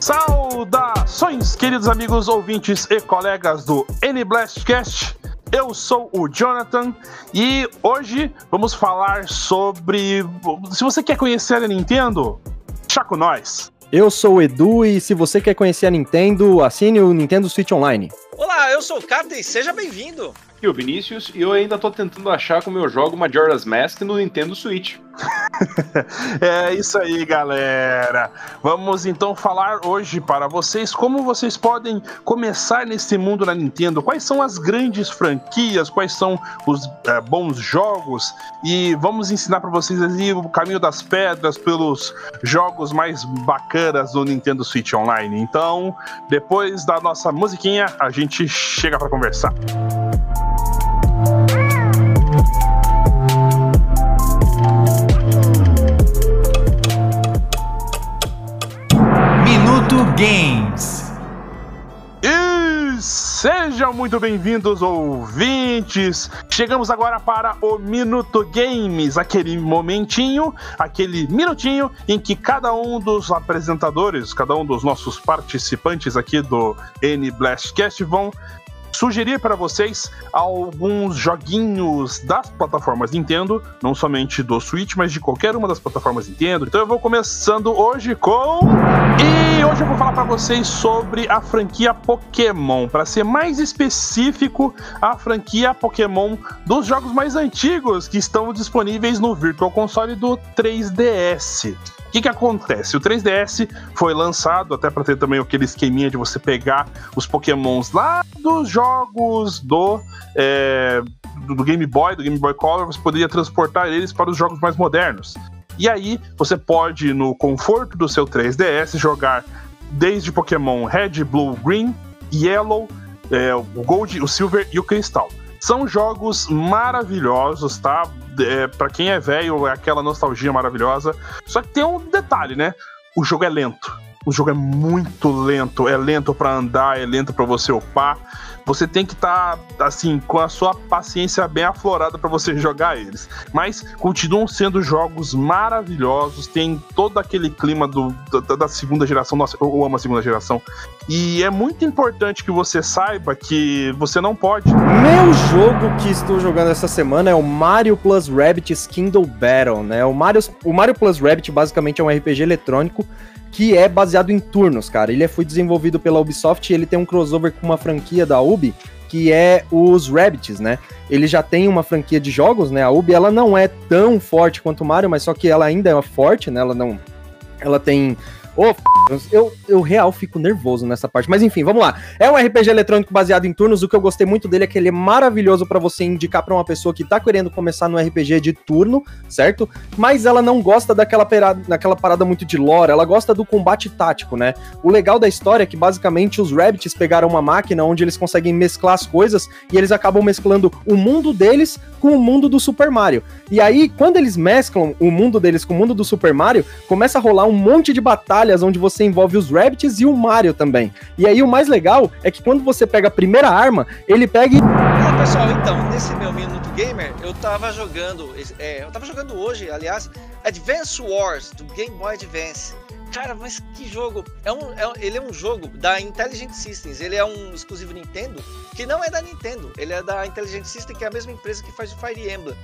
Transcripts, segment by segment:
Saudações, queridos amigos ouvintes e colegas do N-Blastcast. Eu sou o Jonathan e hoje vamos falar sobre. Se você quer conhecer a Nintendo, chá com nós. Eu sou o Edu e se você quer conhecer a Nintendo, assine o Nintendo Switch Online. Olá, eu sou o e seja bem-vindo. E o Vinícius, e eu ainda tô tentando achar como eu jogo Majora's Mask no Nintendo Switch. é isso aí, galera. Vamos então falar hoje para vocês como vocês podem começar nesse mundo da Nintendo. Quais são as grandes franquias, quais são os é, bons jogos e vamos ensinar para vocês ali o caminho das pedras pelos jogos mais bacanas do Nintendo Switch Online. Então, depois da nossa musiquinha, a gente chega para conversar. Minuto Games. E sejam muito bem-vindos, ouvintes! Chegamos agora para o Minuto Games, aquele momentinho, aquele minutinho em que cada um dos apresentadores, cada um dos nossos participantes aqui do N Blastcast vão sugerir para vocês alguns joguinhos das plataformas Nintendo, não somente do Switch, mas de qualquer uma das plataformas Nintendo. Então eu vou começando hoje com e hoje eu vou falar para vocês sobre a franquia Pokémon, para ser mais específico, a franquia Pokémon dos jogos mais antigos que estão disponíveis no Virtual Console do 3DS. O que, que acontece? O 3DS foi lançado até para ter também aquele esqueminha de você pegar os Pokémons lá dos jogos do, é, do Game Boy, do Game Boy Color, você poderia transportar eles para os jogos mais modernos. E aí você pode, no conforto do seu 3DS, jogar desde Pokémon Red, Blue, Green, Yellow, é, o Gold, o Silver e o Crystal. São jogos maravilhosos, tá? É, para quem é velho, é aquela nostalgia maravilhosa. Só que tem um detalhe, né? O jogo é lento. O jogo é muito lento. É lento para andar, é lento para você upar você tem que estar, tá, assim, com a sua paciência bem aflorada para você jogar eles. Mas continuam sendo jogos maravilhosos, tem todo aquele clima do, da, da segunda geração. Nossa, eu amo a segunda geração. E é muito importante que você saiba que você não pode. Meu jogo que estou jogando essa semana é o Mario Plus Rabbit Kindle Battle, né? O Mario, o Mario Plus Rabbit basicamente é um RPG eletrônico que é baseado em turnos, cara. Ele foi desenvolvido pela Ubisoft e ele tem um crossover com uma franquia da Ubi, que é os Rabbits, né? Ele já tem uma franquia de jogos, né? A Ubi, ela não é tão forte quanto o Mario, mas só que ela ainda é forte, né? Ela não... Ela tem Oh, eu, eu real fico nervoso nessa parte. Mas enfim, vamos lá. É um RPG eletrônico baseado em turnos. O que eu gostei muito dele é que ele é maravilhoso para você indicar para uma pessoa que tá querendo começar no RPG de turno, certo? Mas ela não gosta daquela, parada, daquela parada muito de lore, ela gosta do combate tático, né? O legal da história é que basicamente os Rabbits pegaram uma máquina onde eles conseguem mesclar as coisas e eles acabam mesclando o mundo deles com o mundo do Super Mario. E aí, quando eles mesclam o mundo deles com o mundo do Super Mario, começa a rolar um monte de batalha batalhas onde você envolve os Rabbits e o Mario também. E aí o mais legal é que quando você pega a primeira arma, ele pega e. Olá pessoal, então, nesse meu Minuto Gamer, eu tava jogando. É, eu tava jogando hoje, aliás, Advance Wars do Game Boy Advance. Cara, mas que jogo! É um, é, ele é um jogo da Intelligent Systems. Ele é um exclusivo Nintendo que não é da Nintendo. Ele é da Intelligent Systems, que é a mesma empresa que faz o Fire Emblem.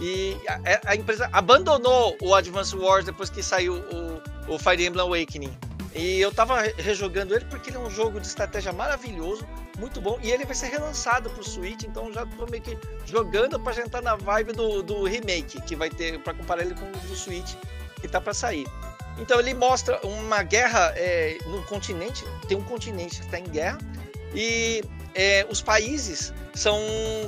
E a, é, a, empresa abandonou o Advance Wars depois que saiu o, o Fire Emblem Awakening. E eu tava rejogando ele porque ele é um jogo de estratégia maravilhoso, muito bom. E ele vai ser relançado pro Switch, então já tô meio que jogando pra entrar na vibe do, do remake, que vai ter, para comparar ele com o do Switch, que tá para sair. Então ele mostra uma guerra é, no continente, tem um continente que está em guerra, e é, os países são,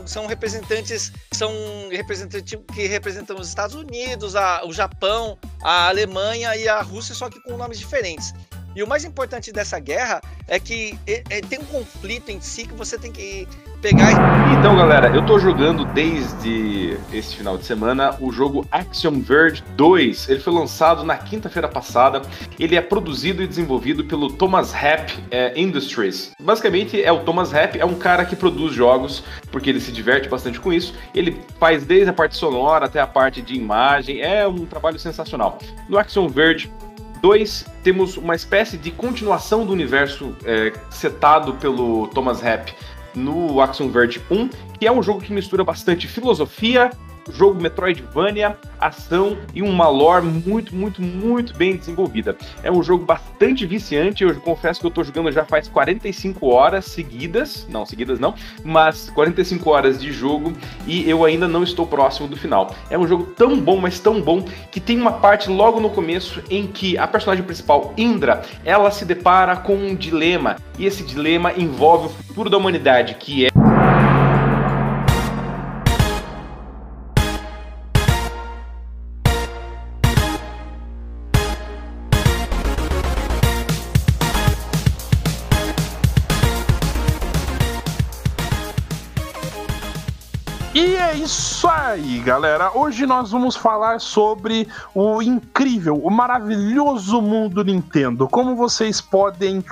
são representantes são representantes que representam os Estados Unidos, a, o Japão, a Alemanha e a Rússia, só que com nomes diferentes. E o mais importante dessa guerra é que é, é, tem um conflito em si que você tem que pegar. Então, galera, eu tô jogando desde esse final de semana o jogo Axiom Verge 2. Ele foi lançado na quinta-feira passada. Ele é produzido e desenvolvido pelo Thomas Rapp é, Industries. Basicamente, é o Thomas Rapp, é um cara que produz jogos, porque ele se diverte bastante com isso. Ele faz desde a parte sonora até a parte de imagem. É um trabalho sensacional. No Axiom Verge 2, temos uma espécie de continuação do universo é, setado pelo Thomas Rapp no Axiom Verge 1, que é um jogo que mistura bastante filosofia, jogo Metroidvania, ação e uma lore muito, muito, muito bem desenvolvida. É um jogo bastante viciante, eu confesso que eu tô jogando já faz 45 horas seguidas, não, seguidas não, mas 45 horas de jogo e eu ainda não estou próximo do final. É um jogo tão bom, mas tão bom, que tem uma parte logo no começo em que a personagem principal, Indra, ela se depara com um dilema, e esse dilema envolve o futuro da humanidade, que é aí, galera. Hoje nós vamos falar sobre o incrível, o maravilhoso mundo Nintendo. Como vocês podem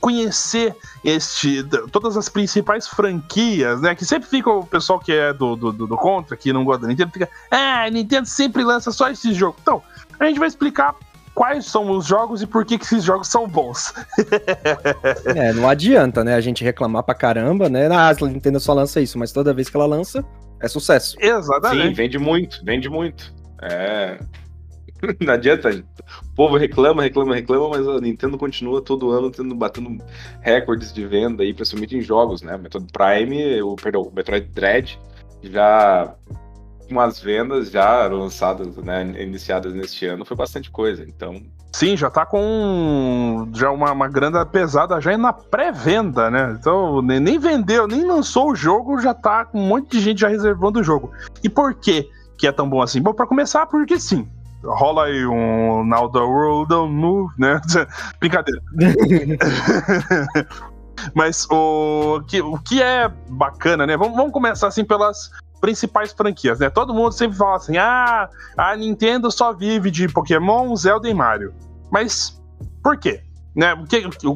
conhecer este, todas as principais franquias, né? Que sempre fica o pessoal que é do, do, do contra, que não gosta da Nintendo, fica, ah, Nintendo sempre lança só esse jogo. Então, a gente vai explicar quais são os jogos e por que, que esses jogos são bons. é, não adianta, né? A gente reclamar pra caramba, né? Ah, a Nintendo só lança isso, mas toda vez que ela lança, é sucesso. Exatamente. Sim, vende muito, vende muito. É. Não adianta. O povo reclama, reclama, reclama, mas a Nintendo continua todo ano tendo, batendo recordes de venda aí, principalmente em jogos, né? Metroid Prime, o, perdão, o Metroid Dread já umas vendas já lançadas, né, iniciadas neste ano, foi bastante coisa. Então. Sim, já tá com já uma, uma grana pesada já na pré-venda, né? Então, nem, nem vendeu, nem lançou o jogo, já tá com um monte de gente já reservando o jogo. E por que que é tão bom assim? Bom, para começar, porque sim, rola aí um Now the World Don't Move, né? Brincadeira. Mas o que, o que é bacana, né? Vamos, vamos começar assim pelas principais franquias, né? Todo mundo sempre fala assim: ah, a Nintendo só vive de Pokémon, Zelda e Mario. Mas por quê? Né?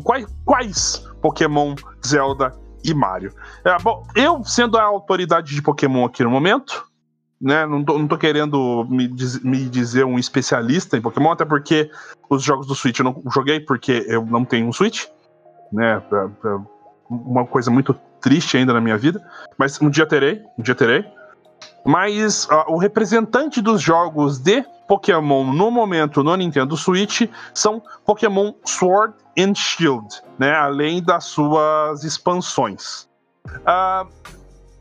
Quais, quais Pokémon, Zelda e Mario? É, bom, eu, sendo a autoridade de Pokémon aqui no momento, né? Não tô, não tô querendo me, diz, me, dizer um especialista em Pokémon, até porque os jogos do Switch eu não joguei porque eu não tenho um Switch, né? Uma coisa muito triste ainda na minha vida, mas um dia terei, um dia terei. Mas uh, o representante dos jogos de Pokémon no momento no Nintendo Switch são Pokémon Sword and Shield, né? Além das suas expansões. Uh,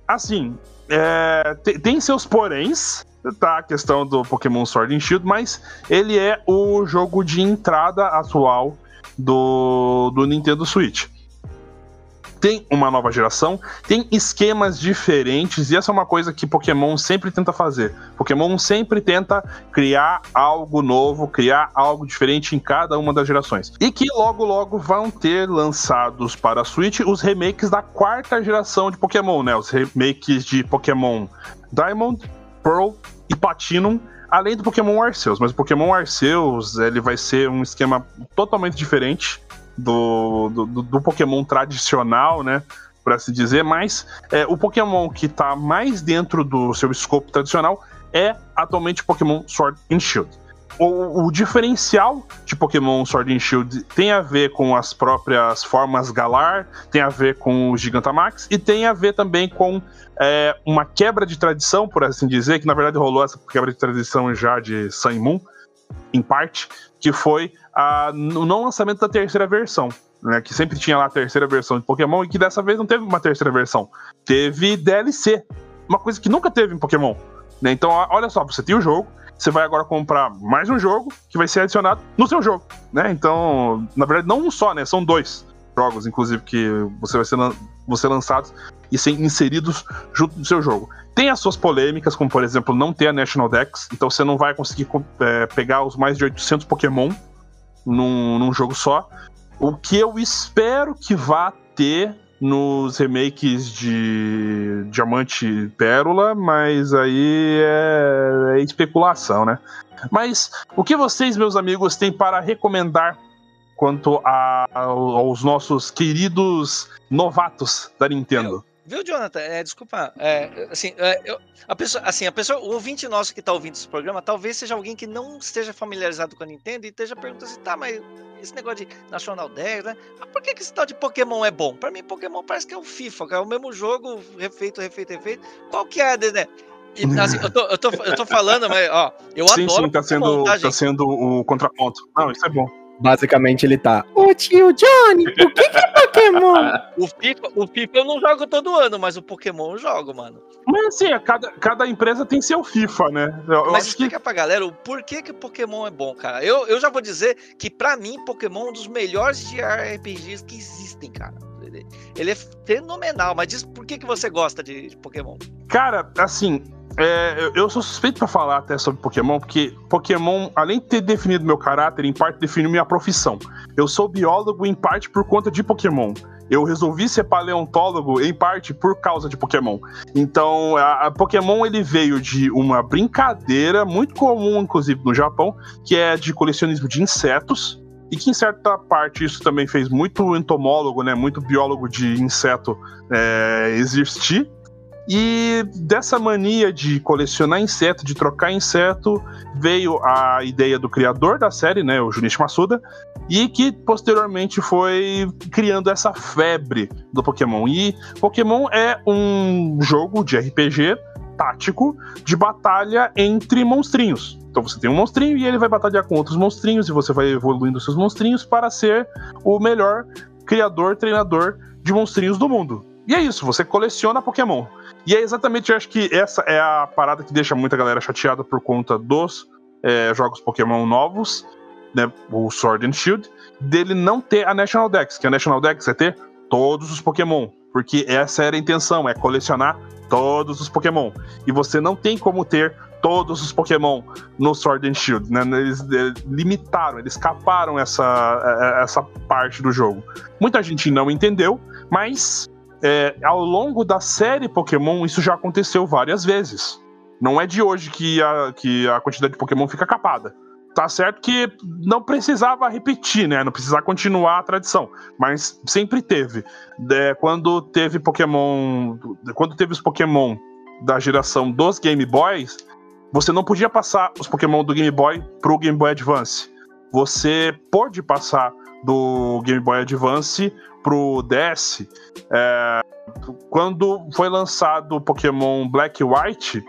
assim, é, tem, tem seus poréns, tá? A questão do Pokémon Sword and Shield, mas ele é o jogo de entrada atual do, do Nintendo Switch tem uma nova geração, tem esquemas diferentes, e essa é uma coisa que Pokémon sempre tenta fazer. Pokémon sempre tenta criar algo novo, criar algo diferente em cada uma das gerações. E que logo, logo vão ter lançados para a Switch os remakes da quarta geração de Pokémon, né? Os remakes de Pokémon Diamond, Pearl e Platinum além do Pokémon Arceus, mas o Pokémon Arceus ele vai ser um esquema totalmente diferente do, do, do Pokémon tradicional, né? Por assim dizer, mas é, o Pokémon que está mais dentro do seu escopo tradicional é atualmente Pokémon Sword and Shield. O, o, diferencial de Pokémon Sword and Shield tem a ver com as próprias formas Galar, tem a ver com o Gigantamax e tem a ver também com é, uma quebra de tradição, por assim dizer, que na verdade rolou essa quebra de tradição já de Sun Moon, em parte, que foi a, no não lançamento da terceira versão. Né, que sempre tinha lá a terceira versão de Pokémon e que dessa vez não teve uma terceira versão. Teve DLC. Uma coisa que nunca teve em Pokémon. Né? Então, olha só, você tem o jogo, você vai agora comprar mais um jogo que vai ser adicionado no seu jogo. Né? Então, na verdade, não um só, né? São dois jogos, inclusive, que você vai ser, vão ser lançados e ser inseridos junto do seu jogo. Tem as suas polêmicas, como por exemplo, não ter a National Dex, então você não vai conseguir é, pegar os mais de 800 Pokémon num, num jogo só. O que eu espero que vá ter nos remakes de Diamante e Pérola, mas aí é, é especulação, né? Mas o que vocês, meus amigos, têm para recomendar quanto a, aos nossos queridos novatos da Nintendo? Viu, Jonathan? É, desculpa. É, assim, é, eu, a pessoa, assim, a pessoa, o ouvinte nosso que está ouvindo esse programa, talvez seja alguém que não esteja familiarizado com a Nintendo e esteja perguntando assim, tá, mas esse negócio de National 10, né? Mas por que, que esse tal de Pokémon é bom? Para mim, Pokémon parece que é o FIFA, é o mesmo jogo, refeito, refeito, refeito. Qual que é, né? E, assim, eu, tô, eu, tô, eu tô falando, mas, ó, eu sim, adoro Sim, tá sendo, tá, tá sendo o contraponto. Não, isso é bom. Basicamente ele tá. Ô tio Johnny, o que, que é Pokémon? o, FIFA, o FIFA eu não jogo todo ano, mas o Pokémon eu jogo, mano. Mas assim, cada, cada empresa tem seu FIFA, né? Eu, eu mas acho explica que... pra galera o porquê que Pokémon é bom, cara. Eu, eu já vou dizer que pra mim, Pokémon é um dos melhores de RPGs que existem, cara. Ele, ele é fenomenal, mas diz por que, que você gosta de, de Pokémon? Cara, assim, é, eu sou suspeito para falar até sobre Pokémon, porque Pokémon, além de ter definido meu caráter, em parte definiu minha profissão. Eu sou biólogo em parte por conta de Pokémon. Eu resolvi ser paleontólogo em parte por causa de Pokémon. Então, a, a Pokémon ele veio de uma brincadeira muito comum, inclusive no Japão, que é de colecionismo de insetos. E que em certa parte isso também fez muito entomólogo, né, muito biólogo de inseto é, existir. E dessa mania de colecionar inseto, de trocar inseto, veio a ideia do criador da série, né, o Junichi Masuda, e que posteriormente foi criando essa febre do Pokémon. E Pokémon é um jogo de RPG tático de batalha entre monstrinhos. Então você tem um monstrinho e ele vai batalhar com outros monstrinhos e você vai evoluindo seus monstrinhos para ser o melhor criador, treinador de monstrinhos do mundo. E é isso, você coleciona Pokémon. E é exatamente, eu acho que essa é a parada que deixa muita galera chateada por conta dos é, jogos Pokémon novos, né, o Sword and Shield, dele não ter a National Dex, que a National Dex é ter todos os Pokémon, porque essa era a intenção, é colecionar todos os Pokémon. E você não tem como ter todos os Pokémon no Sword and Shield, né? Eles, eles limitaram, eles escaparam essa, é, essa parte do jogo. Muita gente não entendeu, mas é, ao longo da série Pokémon, isso já aconteceu várias vezes. Não é de hoje que a, que a quantidade de Pokémon fica capada. Tá certo que não precisava repetir, né? Não precisava continuar a tradição. Mas sempre teve. É, quando teve Pokémon. Quando teve os Pokémon da geração dos Game Boys, você não podia passar os Pokémon do Game Boy pro Game Boy Advance. Você pode passar do Game Boy Advance pro DS, é, quando foi lançado o Pokémon Black e White,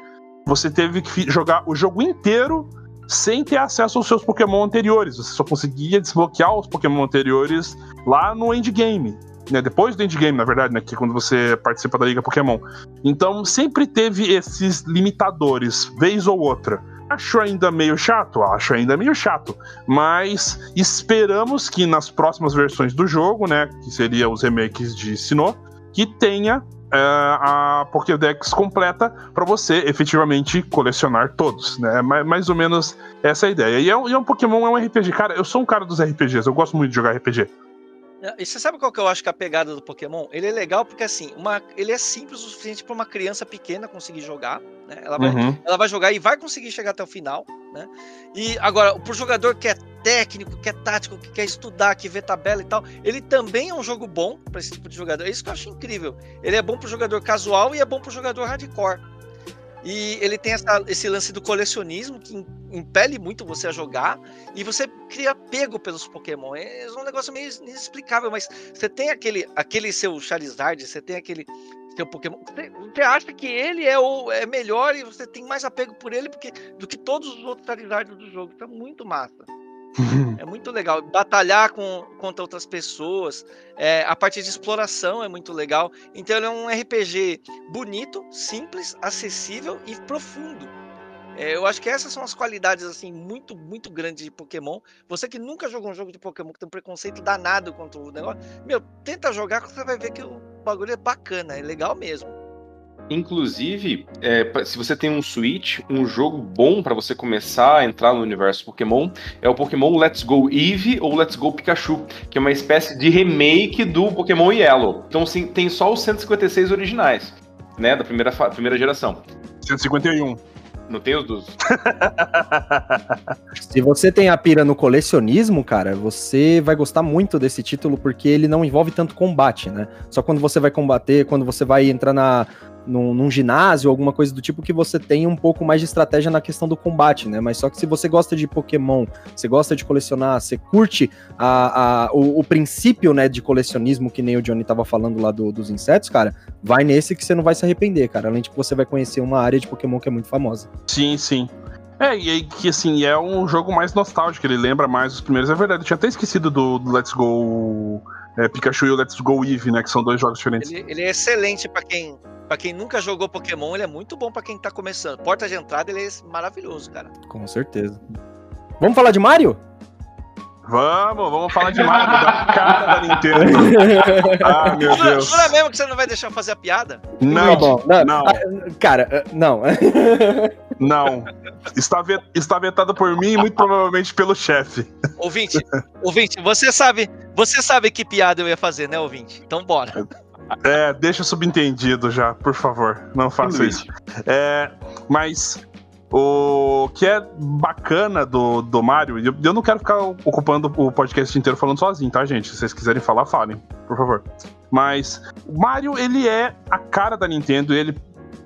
você teve que jogar o jogo inteiro sem ter acesso aos seus Pokémon anteriores. Você só conseguia desbloquear os Pokémon anteriores lá no endgame. Né, depois do endgame, na verdade, né, que é quando você participa da Liga Pokémon. Então sempre teve esses limitadores, vez ou outra. Acho ainda meio chato, acho ainda meio chato, mas esperamos que nas próximas versões do jogo, né, que seria os remakes de Sinnoh, que tenha é, a Pokédex completa para você efetivamente colecionar todos, né? Mais, mais ou menos essa é a ideia. E é, e é um Pokémon, é um RPG. Cara, eu sou um cara dos RPGs, eu gosto muito de jogar RPG. É, e você sabe qual que eu acho que é a pegada do Pokémon? Ele é legal porque assim, uma, ele é simples o suficiente para uma criança pequena conseguir jogar. Né? Ela, vai, uhum. ela vai jogar e vai conseguir chegar até o final. Né? E agora, pro jogador que é técnico, que é tático, que quer estudar, que vê tabela e tal, ele também é um jogo bom para esse tipo de jogador. É isso que eu acho incrível. Ele é bom pro jogador casual e é bom pro jogador hardcore. E ele tem essa, esse lance do colecionismo que impele muito você a jogar e você cria apego pelos Pokémon. É um negócio meio inexplicável, mas você tem aquele, aquele seu Charizard, você tem aquele seu Pokémon. Você, você acha que ele é o é melhor e você tem mais apego por ele porque, do que todos os outros Charizards do jogo. É muito massa. É muito legal. Batalhar com, contra outras pessoas. É, a parte de exploração é muito legal. Então ele é um RPG bonito, simples, acessível e profundo. É, eu acho que essas são as qualidades assim muito, muito grandes de Pokémon. Você que nunca jogou um jogo de Pokémon que tem um preconceito danado contra o negócio, meu, tenta jogar que você vai ver que o bagulho é bacana, é legal mesmo. Inclusive, é, se você tem um Switch, um jogo bom pra você começar a entrar no universo Pokémon é o Pokémon Let's Go Eevee ou Let's Go Pikachu, que é uma espécie de remake do Pokémon Yellow. Então, sim, tem só os 156 originais, né, da primeira, primeira geração. 151. Não tem os dos. Se você tem a pira no colecionismo, cara, você vai gostar muito desse título porque ele não envolve tanto combate, né? Só quando você vai combater, quando você vai entrar na, num, num ginásio, alguma coisa do tipo, que você tem um pouco mais de estratégia na questão do combate, né? Mas só que se você gosta de Pokémon, você gosta de colecionar, você curte a, a- o, o princípio, né, de colecionismo, que nem o Johnny tava falando lá do- dos insetos, cara, vai nesse que você não vai se arrepender, cara. Além de que você vai conhecer uma área de Pokémon que é muito famosa. Sim, sim. É, e aí que assim, é um jogo mais nostálgico, ele lembra mais os primeiros. É verdade, eu tinha até esquecido do, do Let's Go é, Pikachu e o Let's Go Eevee, né? Que são dois jogos diferentes. Ele, ele é excelente pra quem, pra quem nunca jogou Pokémon, ele é muito bom pra quem tá começando. Porta de entrada, ele é maravilhoso, cara. Com certeza. Vamos falar de Mario? Vamos, vamos falar de Mario, da cara da Nintendo. Ah, meu Jura, Deus. jura mesmo que você não vai deixar eu fazer a piada? Não, bom. Não, não. ah, Cara, ah, não. não. Está, ve- está vetado por mim e muito provavelmente pelo chefe. Ouvinte, ouvinte, você sabe, você sabe que piada eu ia fazer, né, ouvinte? Então bora. É, deixa subentendido já, por favor. Não faça isso. É, mas o que é bacana do, do Mario, eu, eu não quero ficar ocupando o podcast inteiro falando sozinho, tá, gente? Se vocês quiserem falar, falem, por favor. Mas o Mario, ele é a cara da Nintendo, ele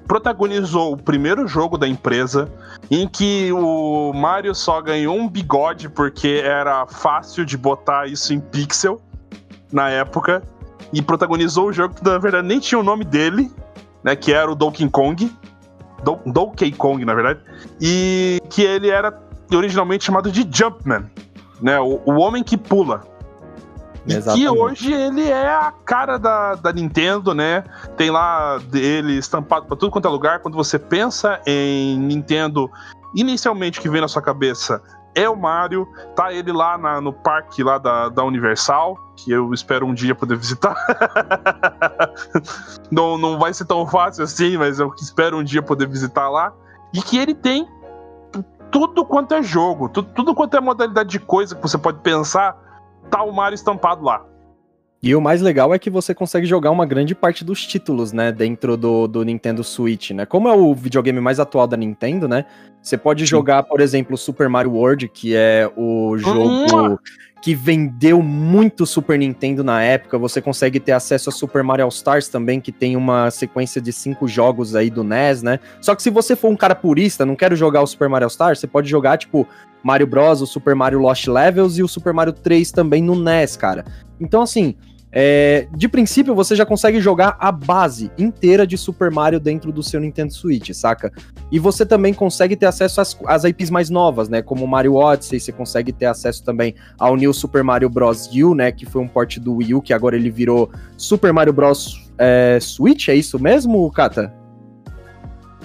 protagonizou o primeiro jogo da empresa em que o Mario só ganhou um bigode porque era fácil de botar isso em pixel na época e protagonizou o jogo que na verdade nem tinha o nome dele, né, que era o Donkey Kong, Do Donkey Kong na verdade, e que ele era originalmente chamado de Jumpman, né, o, o homem que pula. E que Exatamente. hoje ele é a cara da, da Nintendo, né? Tem lá dele estampado pra tudo quanto é lugar. Quando você pensa em Nintendo, inicialmente o que vem na sua cabeça é o Mario. Tá ele lá na- no parque lá da, da Universal, que eu espero um dia poder visitar. não, não vai ser tão fácil assim, mas eu espero um dia poder visitar lá. E que ele tem tudo quanto é jogo, tu- tudo quanto é modalidade de coisa que você pode pensar, tá o Mario estampado lá. E o mais legal é que você consegue jogar uma grande parte dos títulos, né, dentro do, do Nintendo Switch, né? Como é o videogame mais atual da Nintendo, né? Você pode Sim. jogar, por exemplo, Super Mario World, que é o jogo Mua! que vendeu muito Super Nintendo na época. Você consegue ter acesso a Super Mario All Stars também, que tem uma sequência de cinco jogos aí do NES, né? Só que se você for um cara purista, não quero jogar o Super Mario All Stars, você pode jogar, tipo, Mario Bros, o Super Mario Lost Levels e o Super Mario 3 também no NES, cara. Então, assim, é, de princípio você já consegue jogar a base inteira de Super Mario dentro do seu Nintendo Switch, saca? E você também consegue ter acesso às, às IPs mais novas, né? Como o Mario Odyssey, você consegue ter acesso também ao New Super Mario Bros. U, né? Que foi um port do Wii U, que agora ele virou Super Mario Bros. é, Switch, é isso mesmo, Kata?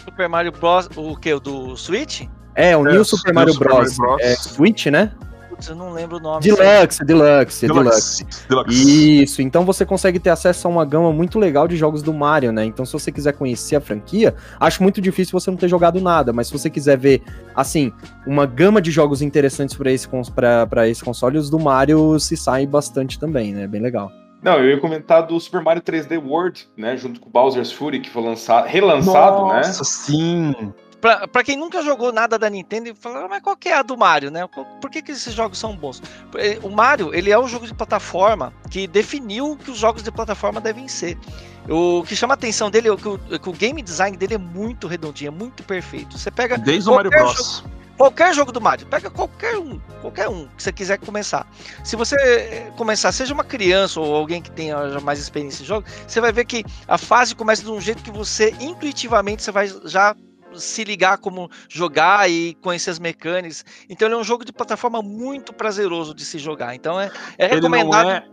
Super Mario Bros. O que? O do Switch? É, o É, New Super Mario Super Bros. Mario Bros. É, Switch, né? Putz, eu não lembro o nome. Deluxe, Deluxe, Deluxe. Deluxe. Deluxe. Isso, então você consegue ter acesso a uma gama muito legal de jogos do Mario, né? Então, se você quiser conhecer a franquia, acho muito difícil você não ter jogado nada, mas se você quiser ver, assim, uma gama de jogos interessantes para esse, pra- pra esse console, os do Mario se saem bastante também, né? Bem legal. Não, eu ia comentar do Super Mario 3D World, né? Junto com o Bowser's Fury, que foi lançado, relançado, né? Nossa, sim. Pra, pra quem nunca jogou nada da Nintendo e fala, "Ah, mas qual que é a do Mario, né? Por que, que esses jogos são bons? Eh, O Mario, ele é um jogo de plataforma que definiu o que os jogos de plataforma devem ser. O que chama a atenção dele é que o, é que o game design dele é muito redondinho, é muito perfeito. Você pega Desde o Mario Bros. qualquer jogo do Mario, pega qualquer um, qualquer um que você quiser começar. Se você eh, começar, seja uma criança ou alguém que tenha mais experiência em jogo, você vai ver que a fase começa de um jeito que você intuitivamente você vai já se ligar como jogar e conhecer as mecânicas. Então ele é um jogo de plataforma muito prazeroso de se jogar. Então é, é Ele não recomendado. é.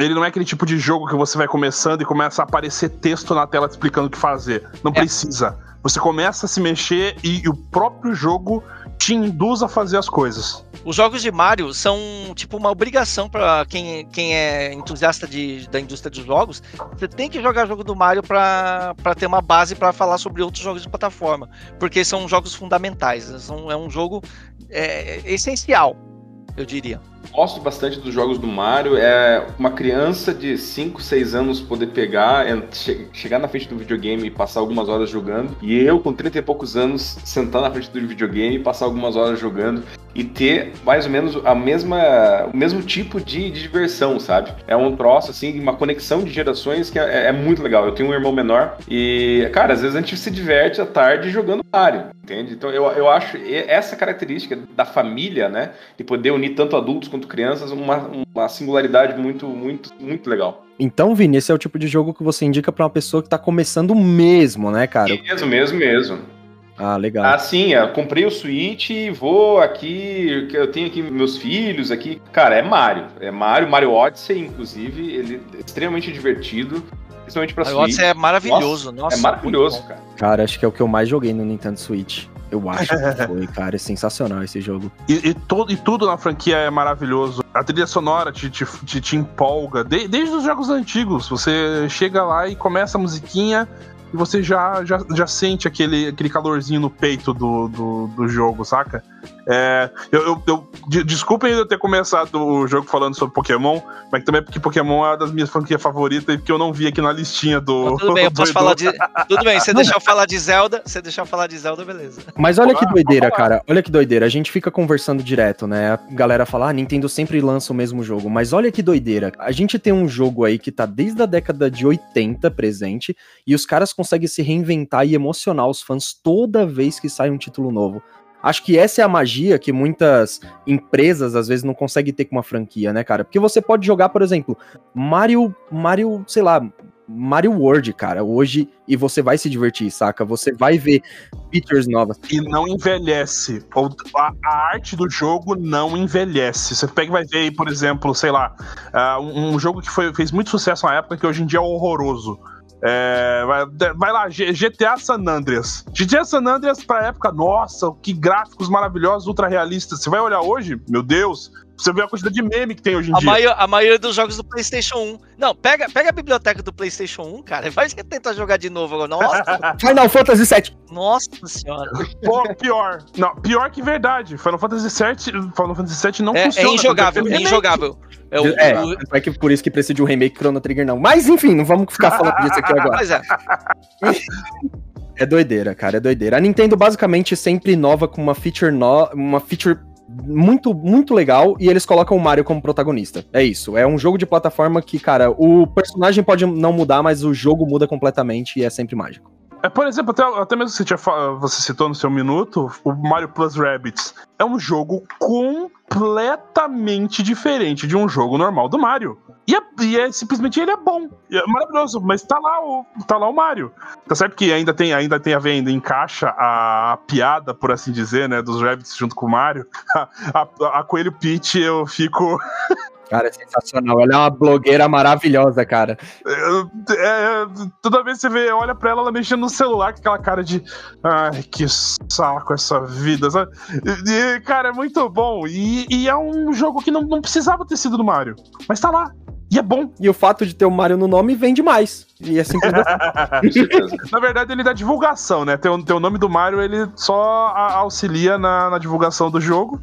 Ele não é aquele tipo de jogo que você vai começando e começa a aparecer texto na tela te explicando o que fazer. Não É. precisa. Você começa a se mexer e, e o próprio jogo te induz a fazer as coisas. Os jogos de Mario são tipo uma obrigação para quem, quem é entusiasta de, da indústria dos jogos. Você tem que jogar jogo do Mario para ter uma base para falar sobre outros jogos de plataforma, porque são jogos fundamentais. São, é um jogo é, essencial, eu diria gosto bastante dos jogos do Mario. É uma criança de 5, 6 anos poder pegar, chegar na frente do videogame e passar algumas horas jogando. E eu, com 30 e poucos anos, sentar na frente do videogame e passar algumas horas jogando e ter mais ou menos a mesma, o mesmo tipo de, de diversão, sabe? É um troço, assim, uma conexão de gerações que é, é, muito legal. Eu tenho um irmão menor e, cara, às vezes a gente se diverte à tarde jogando Mario, entende? Então eu, eu acho essa característica da família, né, de poder unir tanto adultos quanto crianças, uma, uma singularidade muito, muito, muito legal. Então, Vini, esse é o tipo de jogo que você indica para uma pessoa que tá começando mesmo, né, cara? Mesmo, mesmo, mesmo. Ah, legal. Ah, sim, eu comprei o Switch, vou aqui, eu tenho aqui meus filhos aqui. Cara, é Mario. É Mario, Mario Odyssey, inclusive, ele é extremamente divertido. Principalmente pra Mario Switch. Odyssey é maravilhoso, nossa. nossa é maravilhoso, cara. Cara, acho que é o que eu mais joguei no Nintendo Switch. Eu acho que foi, cara. É sensacional esse jogo. E, e, todo, e tudo na franquia é maravilhoso. A trilha sonora te, te, te, te empolga. De, desde os jogos antigos. Você chega lá e começa a musiquinha e você já, já, já sente aquele, aquele calorzinho no peito do, do, do jogo, saca? É, eu, eu, eu, desculpem eu ter começado o jogo falando sobre Pokémon, mas também porque Pokémon é uma das minhas franquias favoritas e porque eu não vi aqui na listinha do. tudo bem, eu posso falar de. Tudo bem, você deixar eu falar de Zelda, você deixar eu falar de Zelda, beleza. Mas olha que doideira, cara. Olha que doideira. A gente fica conversando direto, né? A galera fala, ah, Nintendo sempre lança o mesmo jogo. Mas olha que doideira. A gente tem um jogo aí que tá desde a década de 80 presente e os caras conseguem se reinventar e emocionar os fãs toda vez que sai um título novo. Acho que essa é a magia que muitas empresas às vezes não conseguem ter com uma franquia, né, cara? Porque você pode jogar, por exemplo, Mario, Mario, sei lá, Mario World, cara, hoje e você vai se divertir, saca? Você vai ver features novas. E não envelhece. A, arte do jogo não envelhece. Você pega e vai ver aí, por exemplo, sei lá, uh, um jogo que foi, fez muito sucesso na época que hoje em dia é horroroso. É, vai, vai, lá, GTA San Andreas. GTA San Andreas pra época, nossa, que gráficos maravilhosos, ultra realistas. Você vai olhar hoje, meu Deus, você vê a quantidade de meme que tem hoje em a dia. Maior, a maioria dos jogos do PlayStation 1. Não, pega, pega a biblioteca do PlayStation 1, cara, e vai tentar jogar de novo agora. Nossa. Final Fantasy VII. Nossa senhora. Pô, pior. Não, pior que verdade. Final Fantasy VII, Final Fantasy VII não é, é funciona. É injogável, é injogável. É, o, é, o... é que por isso que precisa de um remake Chrono Trigger, não. Mas enfim, não vamos ficar falando disso aqui agora. Mas é. É doideira, cara, é doideira. A Nintendo basicamente sempre inova com uma feature no... uma feature muito, muito legal e eles colocam o Mario como protagonista. É isso. É um jogo de plataforma que, cara, o personagem pode não mudar, mas o jogo muda completamente e é sempre mágico. É, por exemplo, até, até mesmo você, tinha, você citou no seu minuto, o Mario Plus Rabbids é um jogo completamente diferente de um jogo normal do Mario. E é, e é simplesmente ele é bom. É maravilhoso, mas tá lá o, tá lá o Mario. Tá certo que ainda tem, ainda tem a venda, encaixa a, a piada, por assim dizer, né, dos Rabbits junto com o Mario. A, a, a Coelho Peach eu fico. Cara, é sensacional. Ela é uma blogueira maravilhosa, cara. É, é, toda vez que você vê, olha pra ela, ela mexendo no celular com aquela cara de. Ai, que saco essa vida, sabe? E, cara, é muito bom. E, e, é um jogo que não, não precisava ter sido do Mario. Mas tá lá. E é bom. E o fato de ter o Mario no nome vende mais. E é simples assim. Na verdade, ele dá divulgação, né? Ter, ter o nome do Mario, ele só auxilia na, na divulgação do jogo.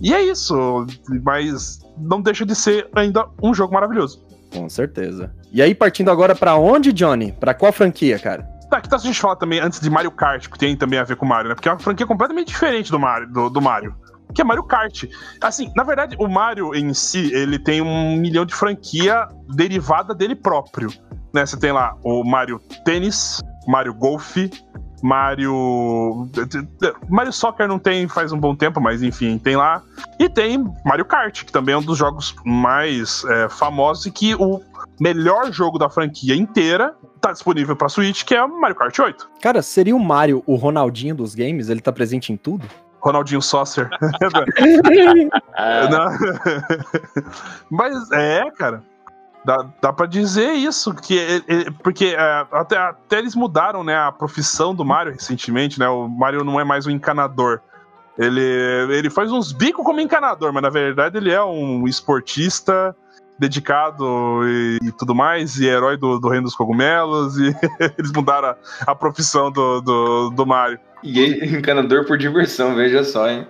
E é isso. Mas não deixa de ser ainda um jogo maravilhoso. Com certeza. E aí, partindo agora para onde, Johnny? Para qual franquia, cara? Tá, que tal se a gente falar também antes de Mario Kart, que tem também a ver com Mario, né? Porque é uma franquia completamente diferente do Mario, do, do Mario que é Mario Kart. Assim, na verdade, o Mario em si, ele tem um milhão de franquia derivada dele próprio. Né? Você tem lá o Mario Tênis, Mario Golf, Mario. Mario Soccer não tem faz um bom tempo, mas enfim, tem lá. E tem Mario Kart, que também é um dos jogos mais é, famosos e que o melhor jogo da franquia inteira tá disponível pra Switch, que é o Mario Kart 8. Cara, seria o Mario o Ronaldinho dos games? Ele tá presente em tudo? Ronaldinho Saucer. Mas é, cara. Dá, dá pra dizer isso, que porque é, até, até eles mudaram né, a profissão do Mario recentemente, né? O Mario não é mais um encanador. Ele, ele faz uns bicos como encanador, mas na verdade ele é um esportista dedicado e, e tudo mais, e herói do, do Reino dos Cogumelos, e eles mudaram a, a profissão do, do, do Mario. E encanador por diversão, veja só, hein?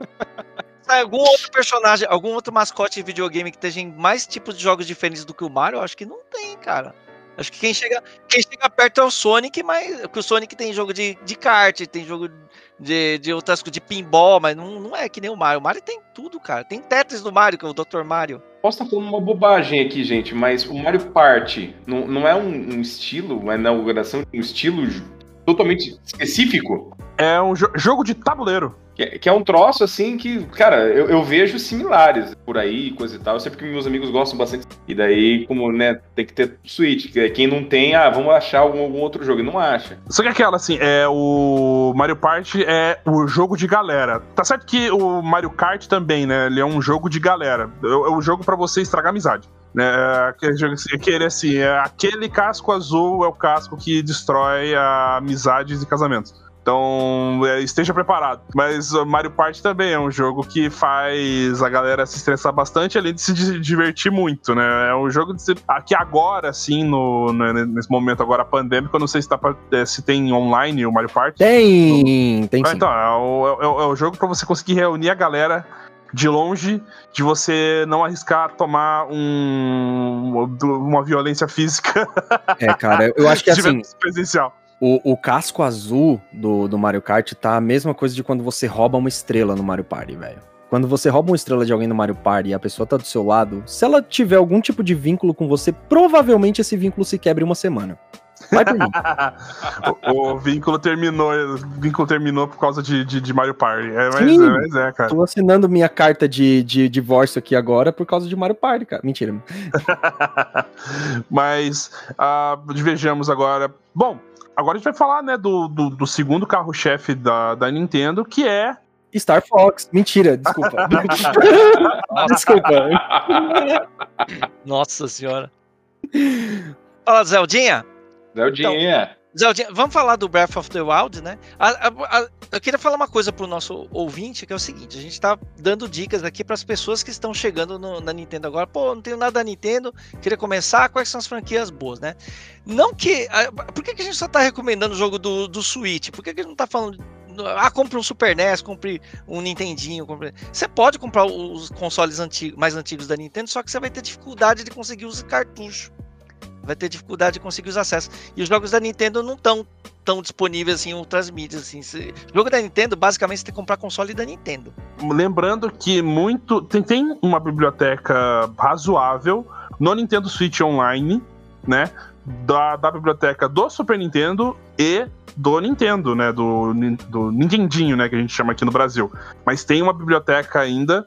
Sai algum outro personagem, algum outro mascote de videogame que esteja em mais tipos de jogos diferentes do que o Mario? Eu acho que não tem, cara. Acho que quem chega, quem chega perto é o Sonic, mas porque o Sonic tem jogo de, de kart, tem jogo de, de outras coisas, de pinball, mas não, não é que nem o Mario. O Mario tem tudo, cara. Tem Tetris do Mario, que é o Dr. Mario. Posso estar falando uma bobagem aqui, gente, mas o Mario Party não, não é um, um estilo, uma inauguração de um estilo totalmente específico? É um jo- jogo de tabuleiro. Que é, que é um troço assim que, cara, eu, eu vejo similares por aí, coisa e tal. Eu sei porque meus amigos gostam bastante. E daí, como, né, tem que ter Switch. que Quem não tem, ah, vamos achar algum, algum outro jogo. E não acha. Só que aquela, assim, é o Mario Party é o jogo de galera. Tá certo que o Mario Kart também, né? Ele é um jogo de galera. É é um jogo pra você estragar amizade. Né? É assim, aquele, assim, é aquele casco azul é o casco que destrói amizades e casamentos. Então, é, esteja preparado. Mas o Mario Party também é um jogo que faz a galera se estressar bastante, além de se di- divertir muito, né? É um jogo de se... aqui agora, assim, no, no- nesse momento agora pandêmico, eu não sei se, tá pra- é, se tem online o Mario Party. Tem, tem Ah, sim. então, é o, é é o jogo pra você conseguir reunir a galera de longe, de você não arriscar tomar um, uma violência física É, cara, eu acho que tiver assim, presencial. O, o casco azul do, do Mario Kart tá a mesma coisa de quando você rouba uma estrela no Mario Party, velho. Quando você rouba uma estrela de alguém no Mario Party e a pessoa tá do seu lado, se ela tiver algum tipo de vínculo com você, provavelmente esse vínculo se quebre em uma semana. Vai por mim. o, o vínculo terminou, o vínculo terminou por causa de, de, de Mario Party. É, mas, Sim. é, mas é, cara. Tô assinando minha carta de, de divórcio aqui agora por causa de Mario Party, cara. Mentira. Mas ah, vejamos agora. Bom, agora a gente vai falar né, do, do, do segundo carro-chefe da, da Nintendo, que é. Star Fox. Mentira, desculpa. desculpa. Nossa senhora. Fala, Zeldinha. Zeldinha. Zeldinha, vamos falar do Breath of the Wild, né? A- a- a- eu queria falar uma coisa pro nosso ouvinte, que é o seguinte: a gente tá dando dicas aqui para as pessoas que estão chegando no- na Nintendo agora. Pô, não tenho nada da Nintendo, queria começar. Quais são as franquias boas, né? Não que. Por que, que a gente só tá recomendando o jogo do, do Switch? Por que, que a gente não tá falando. Ah, compre um Super NES, compre um Nintendinho. Compre... Você pode comprar os consoles antigos, mais antigos da Nintendo, só que você vai ter dificuldade de conseguir os cartuchos. Vai ter dificuldade de conseguir os acessos. E os jogos da Nintendo não estão tão disponíveis assim em outras mídias. Assim. Jogo da Nintendo, basicamente, você tem que comprar console da Nintendo. Lembrando que muito. Tem, tem uma biblioteca razoável no Nintendo Switch Online, né? Da, da biblioteca do Super Nintendo e do Nintendo, né? Do, do Nintendinho, né? Que a gente chama aqui no Brasil. Mas tem uma biblioteca ainda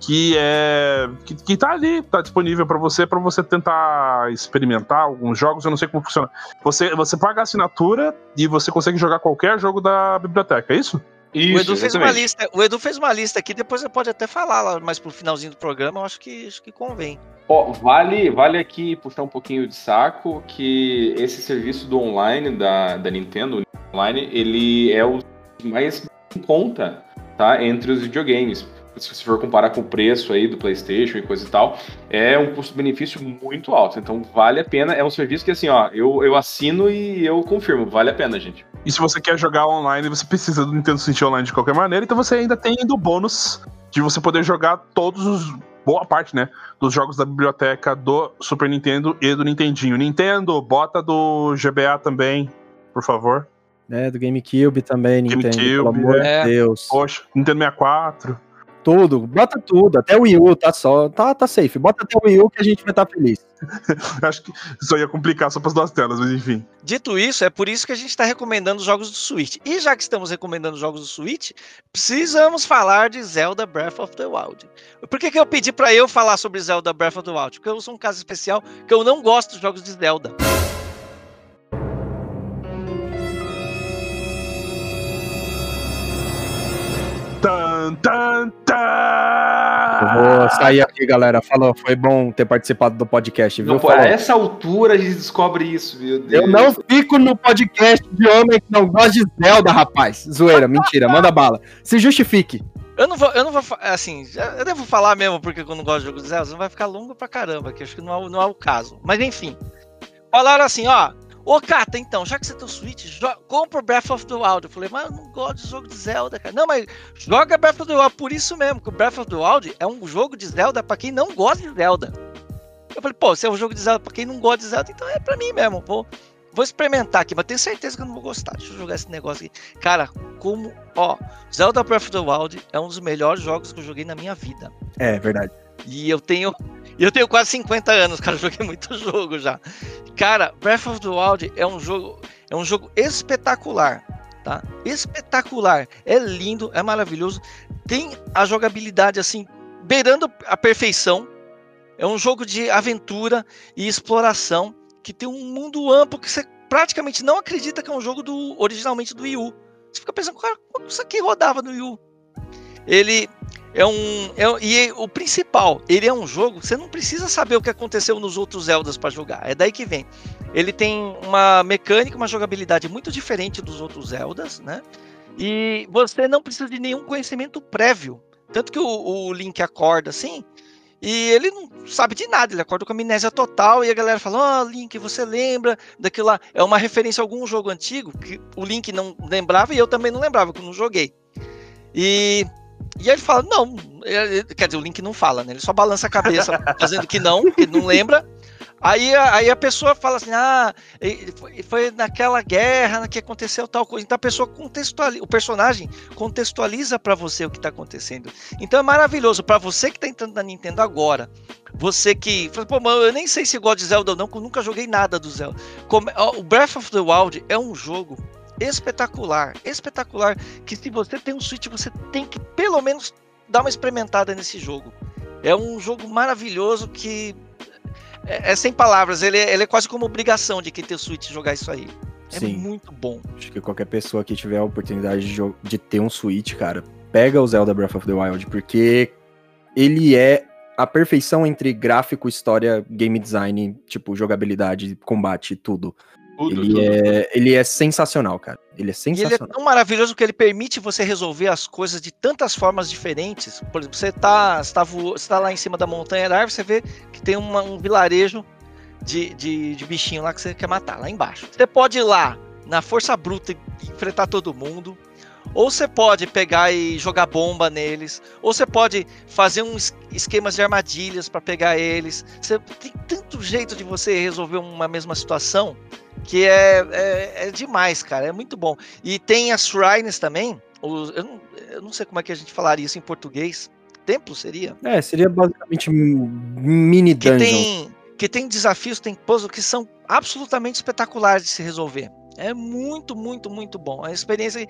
que é. que, que tá ali, tá disponível pra você, pra você tentar experimentar alguns jogos. Eu não sei como funciona. Você, você paga a assinatura e você consegue jogar qualquer jogo da biblioteca, é isso? Isso, o, Edu fez uma lista, o Edu fez uma lista aqui, depois você pode até falar lá mais pro finalzinho do programa, eu acho que, acho que convém. Ó, vale, vale aqui puxar um pouquinho de saco que esse serviço do online da, da Nintendo Online, ele é o mais em conta, tá? Entre os videogames. Se você for comparar com o preço aí do PlayStation e coisa e tal, é um custo-benefício muito alto. Então vale a pena. É um serviço que assim, ó, eu, eu assino e eu confirmo, vale a pena, gente. E se você quer jogar online, você precisa do Nintendo Switch Online de qualquer maneira, então você ainda tem ainda o bônus de você poder jogar todos os. Boa parte, né? Dos jogos da biblioteca do Super Nintendo e do Nintendinho. Nintendo, bota do GBA também, por favor. É, do GameCube também, Nintendo. GameCube, pelo amor é. de Deus. Poxa, Nintendo 64. Tudo, bota tudo. Até o Wii U, tá só. Tá, tá safe. Bota até o Wii U que a gente vai estar feliz. Acho que isso ia complicar só para as duas telas, mas enfim. Dito isso, é por isso que a gente está recomendando os jogos do Switch. E já que estamos recomendando os jogos do Switch, precisamos falar de Zelda Breath of the Wild. Por que, que eu pedi para eu falar sobre Zelda Breath of the Wild? Porque eu sou um caso especial que eu não gosto dos jogos de Zelda. Tan, tan, vou sair aqui, galera. Falou, foi bom ter participado do podcast, viu? Não, pô, a essa altura a gente descobre isso, meu Deus. Eu não fico no podcast de homem que não gosta de Zelda, rapaz. Zoeira, mentira, manda bala. Se justifique. Eu não vou, eu não vou, assim, eu devo falar mesmo porque eu não gosto de jogo de Zelda, não vai ficar longo pra caramba, que acho que não é, o- não é o caso. Mas enfim, falaram assim, ó, ô Kata, então, já que você tem o Switch, compra o Breath of the Wild. Eu falei, mas eu não gosto de jogo de Zelda, cara. Não, mas joga Breath of the Wild, por isso mesmo, que o Breath of the Wild é um jogo de Zelda pra quem não gosta de Zelda. Eu falei, pô, se é um jogo de Zelda pra quem não gosta de Zelda, então é pra mim mesmo, vou... Vou experimentar aqui, mas tenho certeza que eu não vou gostar. Deixa eu jogar esse negócio aqui. Cara, como. Ó, Zelda Breath of the Wild é um dos melhores jogos que eu joguei na minha vida. É, verdade. E eu tenho. E Eu tenho quase 50 anos, cara. Joguei muito jogo já. Cara, Breath of the Wild é um jogo. É um jogo espetacular. Tá? Espetacular. É lindo, é maravilhoso. Tem a jogabilidade assim, beirando a perfeição. É um jogo de aventura e exploração que tem um mundo amplo que você praticamente não acredita que é um jogo do originalmente do Wii U. Você fica pensando, cara, como isso aqui rodava no Wii U? Ele é um. É, e o principal, ele é um jogo. Você não precisa saber o que aconteceu nos outros Zeldas para jogar. É daí que vem. Ele tem uma mecânica, uma jogabilidade muito diferente dos outros Zeldas, né? E você não precisa de nenhum conhecimento prévio. Tanto que o, o Link acorda assim. E ele não sabe de nada, ele acorda com amnésia total e a galera fala: Ó, Link, você lembra daquilo lá? É uma referência a algum jogo antigo que o Link não lembrava e eu também não lembrava, que eu não joguei. E, e aí ele fala: Não, quer dizer, o Link não fala, né? Ele só balança a cabeça fazendo que não, que não lembra. Aí, aí a pessoa fala assim: Ah, foi, naquela guerra que aconteceu tal coisa. Então a pessoa contextualiza, o personagem contextualiza pra você o que tá acontecendo. Então é maravilhoso para você que tá entrando na Nintendo agora. Você que pô, mano, eu nem sei se gosto de Zelda ou não, porque eu nunca joguei nada do Zelda. Como- o Breath of the Wild é um jogo espetacular, espetacular, que se você tem um Switch, você tem que pelo menos dar uma experimentada nesse jogo. É um jogo maravilhoso que é, é sem palavras, ele, é- ele é quase como obrigação de quem tem o Switch jogar isso aí. É Sim. muito bom. Acho que qualquer pessoa que tiver a oportunidade de, de ter um Switch, cara, pega o Zelda Breath of the Wild, porque ele é a perfeição entre gráfico, história, game design, tipo, jogabilidade, combate, tudo. Tudo, ele, tudo. É, ele é sensacional, cara. Ele é E ele é sensacional. tão maravilhoso que ele permite você resolver as coisas de tantas formas diferentes. Por exemplo, você tá, você tá, você tá lá em cima da montanha da árvore, você vê que tem uma- um vilarejo de, de, de bichinho lá que você quer matar, lá embaixo. Você pode ir lá na força bruta e enfrentar todo mundo. Ou você pode pegar e jogar bomba neles, ou você pode fazer uns esquemas de armadilhas para pegar eles. Você tem tanto jeito de você resolver uma mesma situação que é, é, é demais, cara. É muito bom. E tem as shrines também. Os, eu, não, eu não sei como é que a gente falaria isso em português. Templo seria? É, seria basicamente mini Que dungeon. tem, que tem desafios, tem puzzles que são absolutamente espetaculares de se resolver. É muito, muito, muito bom. A experiência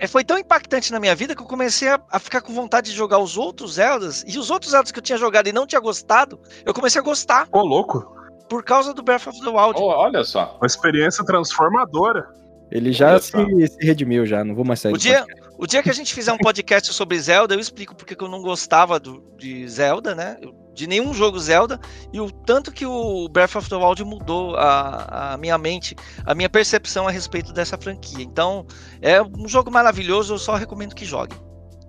é, foi tão impactante na minha vida que eu comecei a, a ficar com vontade de jogar os outros Zeldas. E os outros Zeldas que eu tinha jogado e não tinha gostado, eu comecei a gostar Ô, louco. por causa do Breath of the Wild. Oh, olha só. Uma experiência transformadora. Ele já se, se redimiu, já. Não vou mais sair O dia, podcast. o dia que a gente fizer um podcast sobre Zelda, eu explico porque que eu não gostava do, de Zelda, né? De nenhum jogo Zelda, e o tanto que o Breath of the Wild mudou a, a minha mente, a minha percepção a respeito dessa franquia. Então, é um jogo maravilhoso, eu só recomendo que jogue.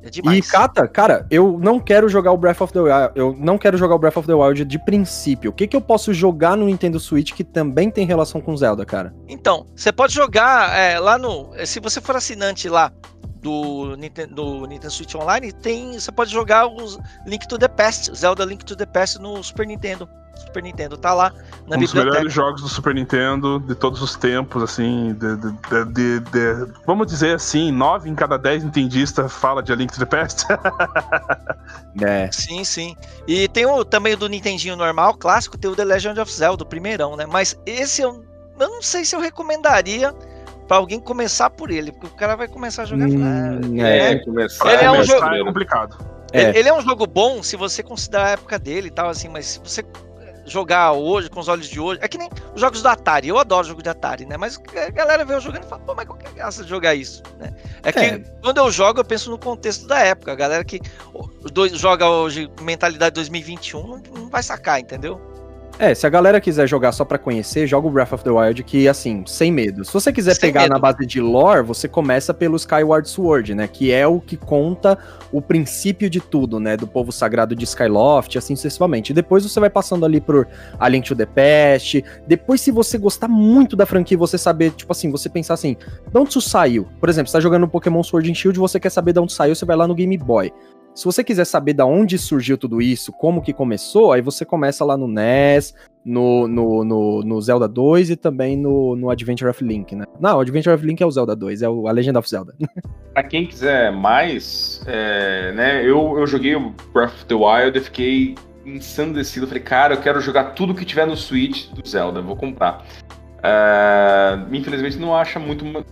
É E demais. Kata, cara, eu não quero jogar o Breath of the Wild. Eu não quero jogar o Breath of the Wild de princípio. O que, que eu posso jogar no Nintendo Switch que também tem relação com Zelda, cara? Então, você pode jogar é, lá no. Se você for assinante lá do Nintendo, do Nintendo Switch Online, tem, você pode jogar os Link to the Past, Zelda Link to the Past no Super Nintendo. Super Nintendo tá lá na um dos biblioteca. melhores jogos do Super Nintendo de todos os tempos, assim, de, de- de- de- de- vamos dizer assim, nove em cada dez nintendistas fala de A Link to the Past. É. Sim, sim. E tem o, também o do Nintendinho normal, clássico, tem o The Legend of Zelda, o primeirão, né? Mas esse eu, eu não sei se eu recomendaria pra alguém começar por ele, porque o cara vai começar a jogar Hum, "Ah, é. é, começar. Ele é um Começar jogo- é complicado. É. Ele, ele é um jogo bom se você considerar a época dele e tal, assim, mas se você jogar hoje, com os olhos de hoje. É que nem os jogos do Atari. Eu adoro jogo de Atari, né? Mas a galera vê eu jogando e fala, pô, mas qual que é a graça de jogar isso? Né? É que É. quando eu jogo, eu penso no contexto da época. A galera que dois joga hoje mentalidade 2021 não, não vai sacar, entendeu? É, se a galera quiser jogar só pra conhecer, joga o Breath of the Wild, que assim, sem medo. Se você quiser Sem pegar medo. na base de lore, você começa pelo Skyward Sword, né? Que é o que conta o princípio de tudo, né? Do povo sagrado de Skyloft, assim sucessivamente. E depois você vai passando ali por A Link to the Past. Depois, se você gostar muito da franquia você saber, tipo assim, você pensar assim, de onde isso saiu? Por exemplo, você tá jogando Pokémon Sword and Shield, você quer saber de onde saiu, você vai lá no Game Boy. Se você quiser saber da onde surgiu tudo isso, como que começou, aí você começa lá no NES, no, no, no, no Zelda 2 e também no, no Adventure of Link, né? Não, o Adventure of Link é o Zelda 2, é o, a Legend of Zelda. Pra quem quiser mais, é, né, eu, eu joguei o Breath of the Wild e fiquei ensandecido. Falei, cara, eu quero jogar tudo que tiver no Switch do Zelda, vou comprar. É, infelizmente não acha muito ma-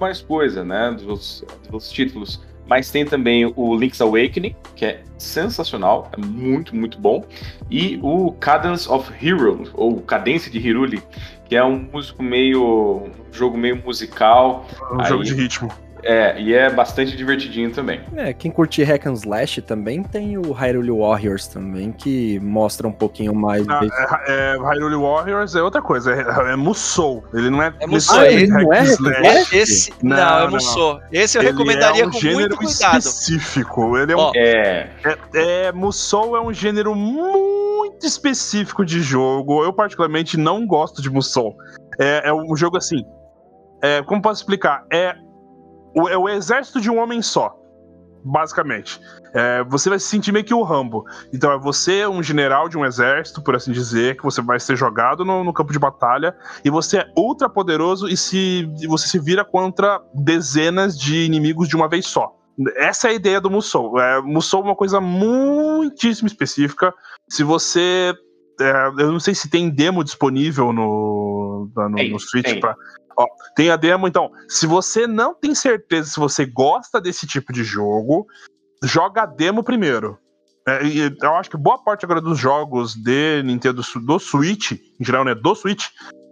mais coisa, né, dos, dos títulos. Mas tem também o Link's Awakening, que é sensacional, é muito, muito bom. E o Cadence of Hero, ou Cadência de Hiruli, que é um músico meio. um jogo meio musical. Um Aí- jogo de ritmo. É, e é bastante divertidinho também. É, quem curte Hack and Slash também tem o Hyrule Warriors também, que mostra um pouquinho mais... Ah, é, é, Hyrule Warriors é outra coisa, é, é Musou. Ele não é. É Musou, necessariamente ele não é slash. slash? Esse, não, Não, eu não. não sou. Esse eu Ele recomendaria é um com gênero muito cuidado. específico. Ele é um É, É, é, Musou é um gênero muito específico de jogo. Eu, particularmente, não gosto de Musou. É, é um jogo assim. É, como posso explicar? É o, é o exército de um homem só. Basicamente. É, você vai se sentir meio que o Rambo. Então é você, um general de um exército, por assim dizer, que você vai ser jogado no, no campo de batalha. E você é ultra poderoso e, se, e você se vira contra dezenas de inimigos de uma vez só. Essa é a ideia do Musou. É, Musou é uma coisa muitíssimo específica. Se você. é, eu não sei se tem demo disponível no, no, no Switch. tem. Ó, tem a demo, então. Se você não tem certeza se você gosta desse tipo de jogo, joga a demo primeiro. É, eu acho que boa parte agora dos jogos de Nintendo do Switch, em geral, né, do Switch,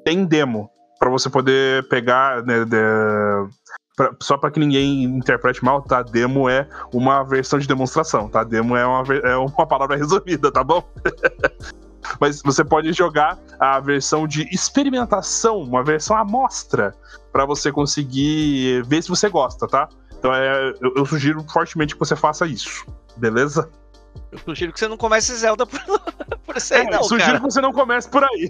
tem demo Pra você poder pegar, né, de- pra- só para que ninguém interprete mal, tá? Demo é uma versão de demonstração, tá? Demo é uma, é uma palavra resumida, tá bom? Mas você pode jogar a versão de experimentação, uma versão amostra, pra você conseguir ver se você gosta, tá? Então é, eu, eu sugiro fortemente que você faça isso, beleza? Eu sugiro que você não comece Zelda por, por isso aí, É, não, sugiro cara. que você não comece por aí.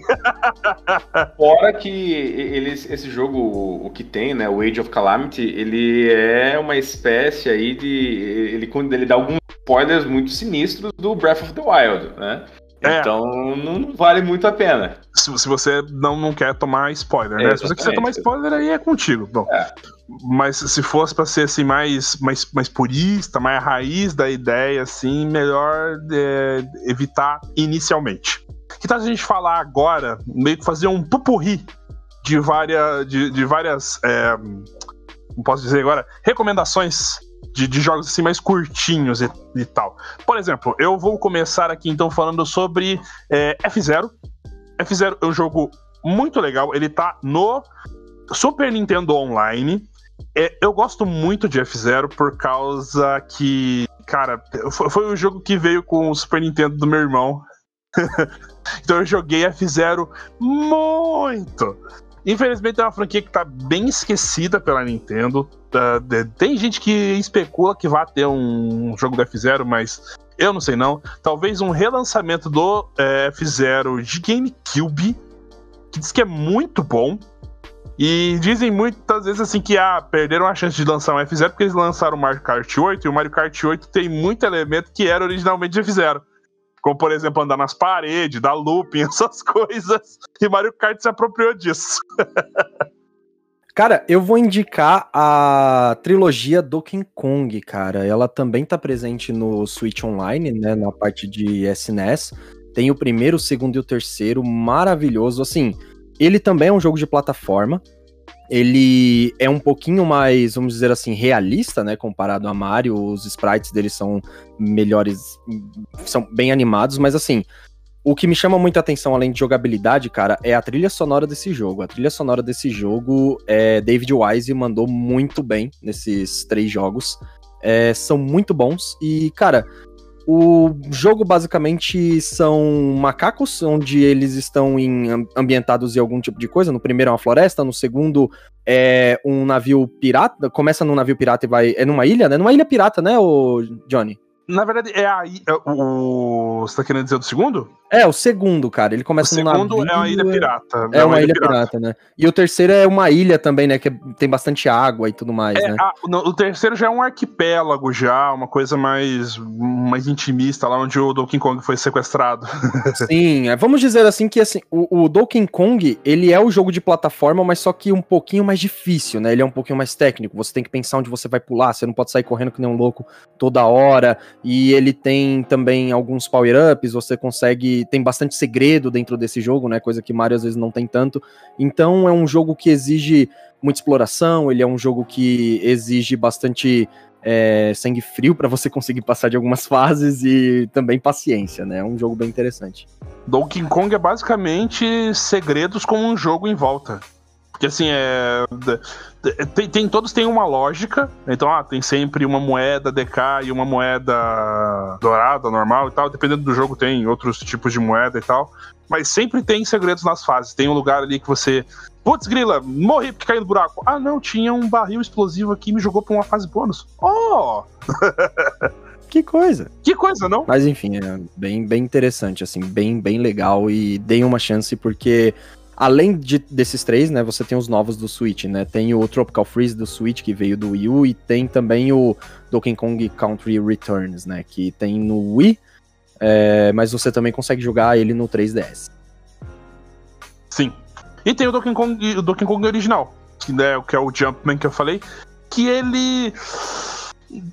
Fora que eles, esse jogo, o que tem, né, o Age of Calamity, ele é uma espécie aí de. Ele, quando ele dá alguns spoilers muito sinistros do Breath of the Wild, né? É. Então não vale muito a pena. Se, se você não, não quer tomar spoiler, É, né? Se você quiser tomar spoiler, aí é contigo. Bom, É. Mas se fosse pra ser assim, mais, mais, mais purista, mais raiz da ideia, assim, melhor é, evitar inicialmente. Que tal a gente falar agora, meio que fazer um pupurri de várias. de, de várias. É, como posso dizer agora? Recomendações de, de jogos assim mais curtinhos e, e tal. Por exemplo, eu vou começar aqui então falando sobre é, F0. F0 é um jogo muito legal, ele tá no Super Nintendo Online. É, eu gosto muito de F0 por causa que, cara, foi, o jogo que veio com o Super Nintendo do meu irmão. então eu joguei F0 muito. Infelizmente é uma franquia que tá bem esquecida pela Nintendo. Tá, tem gente que especula que vai ter um jogo do F0, mas eu não sei não. Talvez um relançamento do é, F0 de GameCube, que diz que é muito bom. E dizem muitas vezes assim que ah, perderam a chance de lançar um F0 porque eles lançaram o Mario Kart 8 e o Mario Kart 8 tem muito elemento que era originalmente de F0. Como, por exemplo, andar nas paredes, dar looping, essas coisas. E Mario Kart se apropriou disso. Cara, eu vou indicar a trilogia Donkey Kong, cara. Ela também tá presente no Switch Online, né, na parte de SNES. Tem o primeiro, o segundo e o terceiro, maravilhoso. Assim, ele também é um jogo de plataforma. Ele é um pouquinho mais, vamos dizer assim, realista, né, comparado a Mario. Os sprites dele são melhores, são bem animados, mas assim, O que me chama muita atenção, além de jogabilidade, cara, é a trilha sonora desse jogo. A trilha sonora desse jogo, é, David Wise mandou muito bem nesses três jogos. É, são muito bons e, cara, o jogo basicamente são macacos, onde eles estão em, ambientados em algum tipo de coisa. No primeiro é uma floresta, no segundo é um navio pirata. Começa num navio pirata e vai. É numa ilha, né? Numa ilha pirata, né, o Johnny? Na verdade, é a. É o, você tá querendo dizer do segundo? É, o segundo, cara. Ele começa o segundo navio, é uma ilha pirata. É, é uma, uma, ilha, ilha pirata. pirata. né? E o terceiro é uma ilha também, né? Que tem bastante água e tudo mais, é, né? A, no, o terceiro já é um arquipélago, já, uma coisa mais, mais intimista, lá onde o Donkey Kong foi sequestrado. Sim, é, vamos dizer assim que assim, o, o Donkey Kong, ele é o jogo de plataforma, mas só que um pouquinho mais difícil, né? Ele é um pouquinho mais técnico. Você tem que pensar onde você vai pular, você não pode sair correndo que nem um louco toda hora. E ele tem também alguns power-ups, você consegue. Tem bastante segredo dentro desse jogo, né? Coisa que Mario às vezes não tem tanto. Então é um jogo que exige muita exploração, ele é um jogo que exige bastante é, sangue frio para você conseguir passar de algumas fases e também paciência, né? É um jogo bem interessante. Donkey Kong é basicamente segredos com um jogo em volta. Porque assim, é. Tem, tem, todos têm uma lógica. Então, ah, tem sempre uma moeda DK e uma moeda dourada, normal e tal. Dependendo do jogo, tem outros tipos de moeda e tal. Mas sempre tem segredos nas fases. Tem um lugar ali que você. Putz, grila, morri porque caiu no buraco. Ah, não, tinha um barril explosivo aqui e me jogou pra uma fase bônus. Oh! Que coisa. Que coisa, não? Mas enfim, é bem, bem interessante, assim, bem, bem legal e deem uma chance porque Além de, desses três, né, você tem os novos do Switch, né? Tem o Tropical Freeze do Switch, que veio do Wii U, e tem também o Donkey Kong Country Returns, né? Que tem no Wii, é, mas você também consegue jogar ele no 3DS. Sim. E tem o Donkey Kong, o Donkey Kong original, que, né, que é o Jumpman que eu falei, que ele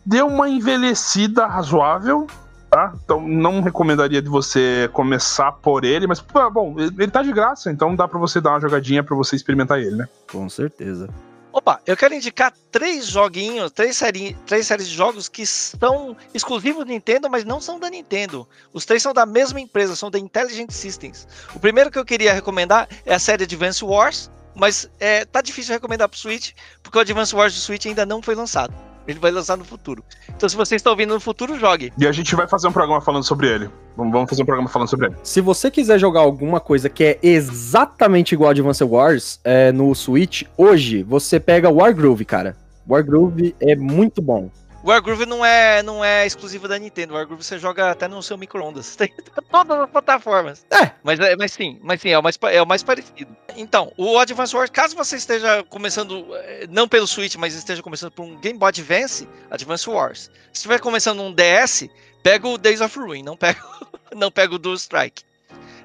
deu uma envelhecida razoável, tá? Então não recomendaria de você começar por ele, mas bom, ele tá de graça, então dá para você dar uma jogadinha para você experimentar ele, né? Com certeza. Opa, eu quero indicar três joguinhos, três, três séries de jogos que são exclusivos do Nintendo, mas não são da Nintendo. Os três são da mesma empresa, são da Intelligent Systems. O primeiro que eu queria recomendar é a série Advance Wars, mas é, tá difícil recomendar pro Switch, porque o Advance Wars do Switch ainda não foi lançado. Ele vai lançar no futuro. Então, se você está ouvindo no futuro, jogue. E a gente vai fazer um programa falando sobre ele. Vamos fazer um programa falando sobre ele. Se você quiser jogar alguma coisa que é exatamente igual a Advance Wars é, no Switch, hoje você pega Wargroove, cara. Wargroove é muito bom. O Wargroove não é, não é exclusivo da Nintendo. O Wargroove você joga até no seu micro-ondas. Tem todas as plataformas. É. Mas, é, mas sim, mas sim, é o, mais, é o mais parecido. Então, o Advance Wars, caso você esteja começando, eh, não pelo Switch, mas esteja começando por um Game Boy Advance, Advance Wars. Se estiver começando um DS, pega o Days of Ruin, não pega, não pega o Dual Strike.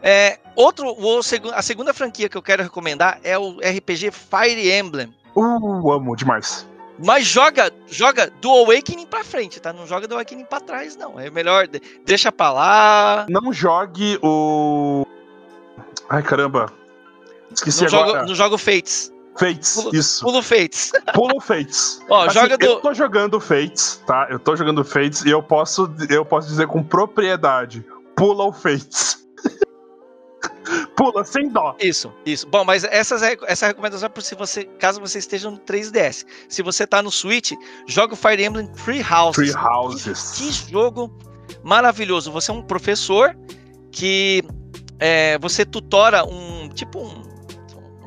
É, outro, o, a segunda franquia que eu quero recomendar é o RPG Fire Emblem. Uh, amo demais. Mas joga, joga do Awakening pra frente, tá? Não joga do Awakening pra trás, não. É melhor, deixa pra lá. Não jogue o. Ai, caramba. Esqueci não agora. Joga, não joga o Fates. Fates, pulo, isso. Pulo Fates. Pulo Fates. Ó, assim, joga do... Eu tô jogando Fates, tá? Eu tô jogando Fates e eu posso, eu posso dizer com propriedade: pula o Fates. Pula, sem dó. Isso, isso. Bom, mas essas, essa recomendação é se você, caso você esteja no 3DS. Se você tá no Switch, joga o Fire Emblem Free Houses. Free Houses. Que, que jogo maravilhoso. Você é um professor que é, você tutora um tipo um,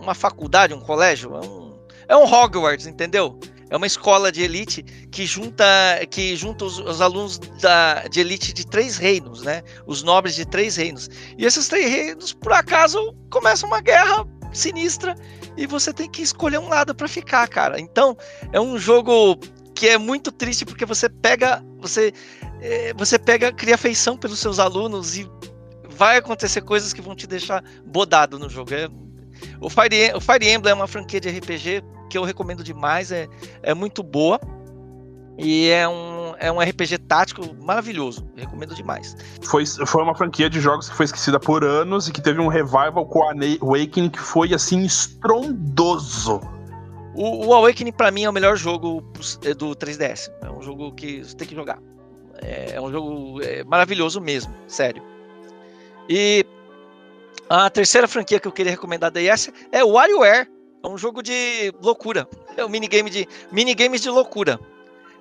uma faculdade, um colégio, é um, é um Hogwarts, entendeu? É uma escola de elite que junta, que junta os, os alunos da, de elite de três reinos, né? Os nobres de três reinos. E esses três reinos, por acaso, começam uma guerra sinistra e você tem que escolher um lado para ficar, cara. Então, é um jogo que é muito triste porque você pega, você, é, você pega, cria afeição pelos seus alunos e vai acontecer coisas que vão te deixar bodado no jogo. É, o Fire, o Fire Emblem é uma franquia de RPG que eu recomendo demais, é, é muito boa. E é um, é um RPG tático maravilhoso. Recomendo demais. Foi, foi uma franquia de jogos que foi esquecida por anos e que teve um revival com a Awakening que foi assim estrondoso. O, o Awakening, para mim, é o melhor jogo do 3DS. É um jogo que você tem que jogar. É, é um jogo é, maravilhoso mesmo, sério. E a terceira franquia que eu queria recomendar da ES é o WarioWare. É um jogo de loucura. É um minigame de minigames de loucura.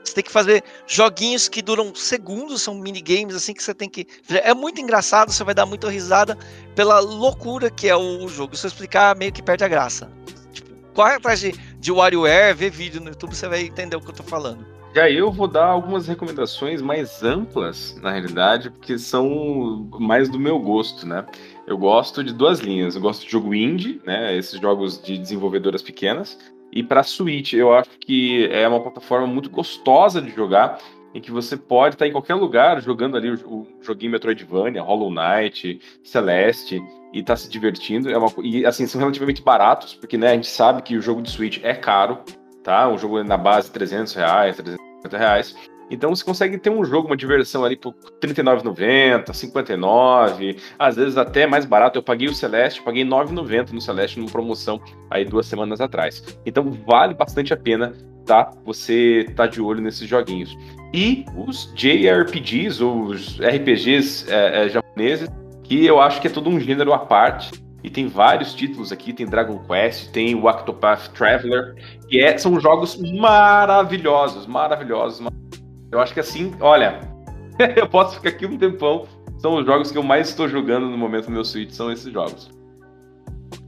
Você tem que fazer joguinhos que duram segundos, são minigames assim que você tem que. É muito engraçado, você vai dar muita risada pela loucura que é o jogo. Se eu explicar, meio que perde a graça. Tipo, corre atrás de, de WarioWare, vê vídeo no YouTube, você vai entender o que eu tô falando. E aí eu vou dar algumas recomendações mais amplas, na realidade, porque são mais do meu gosto, né? Eu gosto de duas linhas. Eu gosto de jogo indie, né? Esses jogos de desenvolvedoras pequenas. E para Switch, eu acho que é uma plataforma muito gostosa de jogar, em que você pode estar em qualquer lugar jogando ali o, o joguinho Metroidvania, Hollow Knight, Celeste, e tá se divertindo. É uma, e assim, são relativamente baratos, porque né, a gente sabe que o jogo de Switch é caro, tá? Um jogo na base 300 reais, 350 reais. Então você consegue ter um jogo, uma diversão ali por R$39,90, 59, às vezes até mais barato. Eu paguei o Celeste, paguei R$9,90 no Celeste numa promoção aí duas semanas atrás. Então vale bastante a pena, tá? Você tá de olho nesses joguinhos. E os JRPGs, os RPGs é, é, japoneses, que eu acho que é todo um gênero à parte. E tem vários títulos aqui, tem Dragon Quest, tem o Octopath Traveler, que é, são jogos maravilhosos, maravilhosos, maravilhosos eu acho que assim, olha, eu posso ficar aqui um tempão. São os jogos que eu mais estou jogando no momento no meu Switch, são esses jogos.